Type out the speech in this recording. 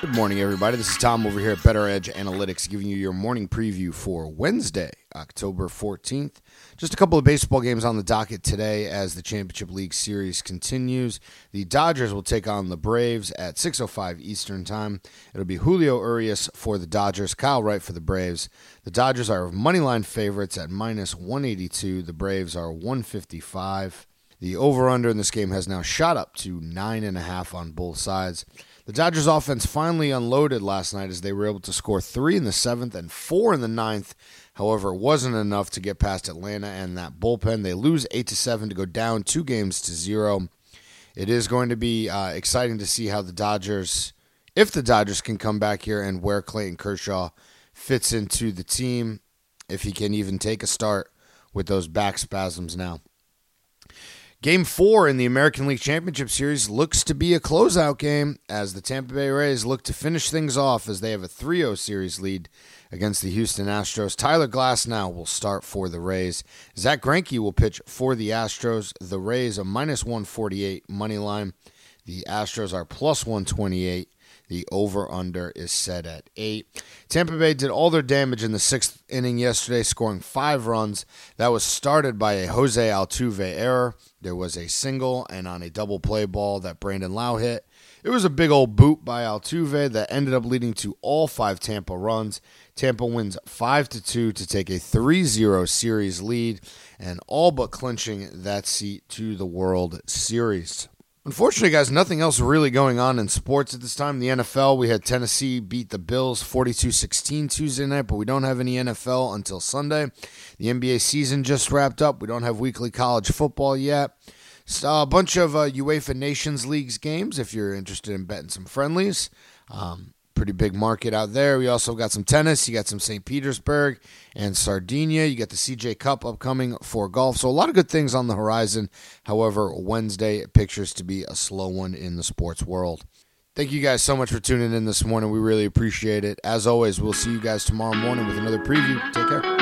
Good morning, everybody. This is Tom over here at Better Edge Analytics, giving you your morning preview for Wednesday, October 14th. Just a couple of baseball games on the docket today as the Championship League Series continues. The Dodgers will take on the Braves at 6.05 Eastern Time. It'll be Julio Urias for the Dodgers, Kyle Wright for the Braves. The Dodgers are moneyline favorites at minus 182. The Braves are 155. The over-under in this game has now shot up to 9.5 on both sides. The Dodgers offense finally unloaded last night as they were able to score three in the seventh and four in the ninth. However, it wasn't enough to get past Atlanta and that bullpen. They lose eight to seven to go down two games to zero. It is going to be uh, exciting to see how the Dodgers, if the Dodgers can come back here and where Clayton Kershaw fits into the team, if he can even take a start with those back spasms now. Game four in the American League Championship Series looks to be a closeout game as the Tampa Bay Rays look to finish things off as they have a 3 0 series lead against the Houston Astros. Tyler Glasnow will start for the Rays. Zach Greinke will pitch for the Astros. The Rays a minus 148 money line. The Astros are plus 128. The over under is set at eight. Tampa Bay did all their damage in the sixth inning yesterday, scoring five runs. That was started by a Jose Altuve error. There was a single and on a double play ball that Brandon Lowe hit. It was a big old boot by Altuve that ended up leading to all five Tampa runs. Tampa wins 5 to 2 to take a 3-0 series lead and all but clinching that seat to the World Series. Unfortunately, guys, nothing else really going on in sports at this time. The NFL, we had Tennessee beat the Bills 42 16 Tuesday night, but we don't have any NFL until Sunday. The NBA season just wrapped up. We don't have weekly college football yet. So a bunch of uh, UEFA Nations Leagues games if you're interested in betting some friendlies. Um, pretty big market out there. We also got some tennis. You got some St. Petersburg and Sardinia. You got the CJ Cup upcoming for golf. So a lot of good things on the horizon. However, Wednesday pictures to be a slow one in the sports world. Thank you guys so much for tuning in this morning. We really appreciate it. As always, we'll see you guys tomorrow morning with another preview. Take care.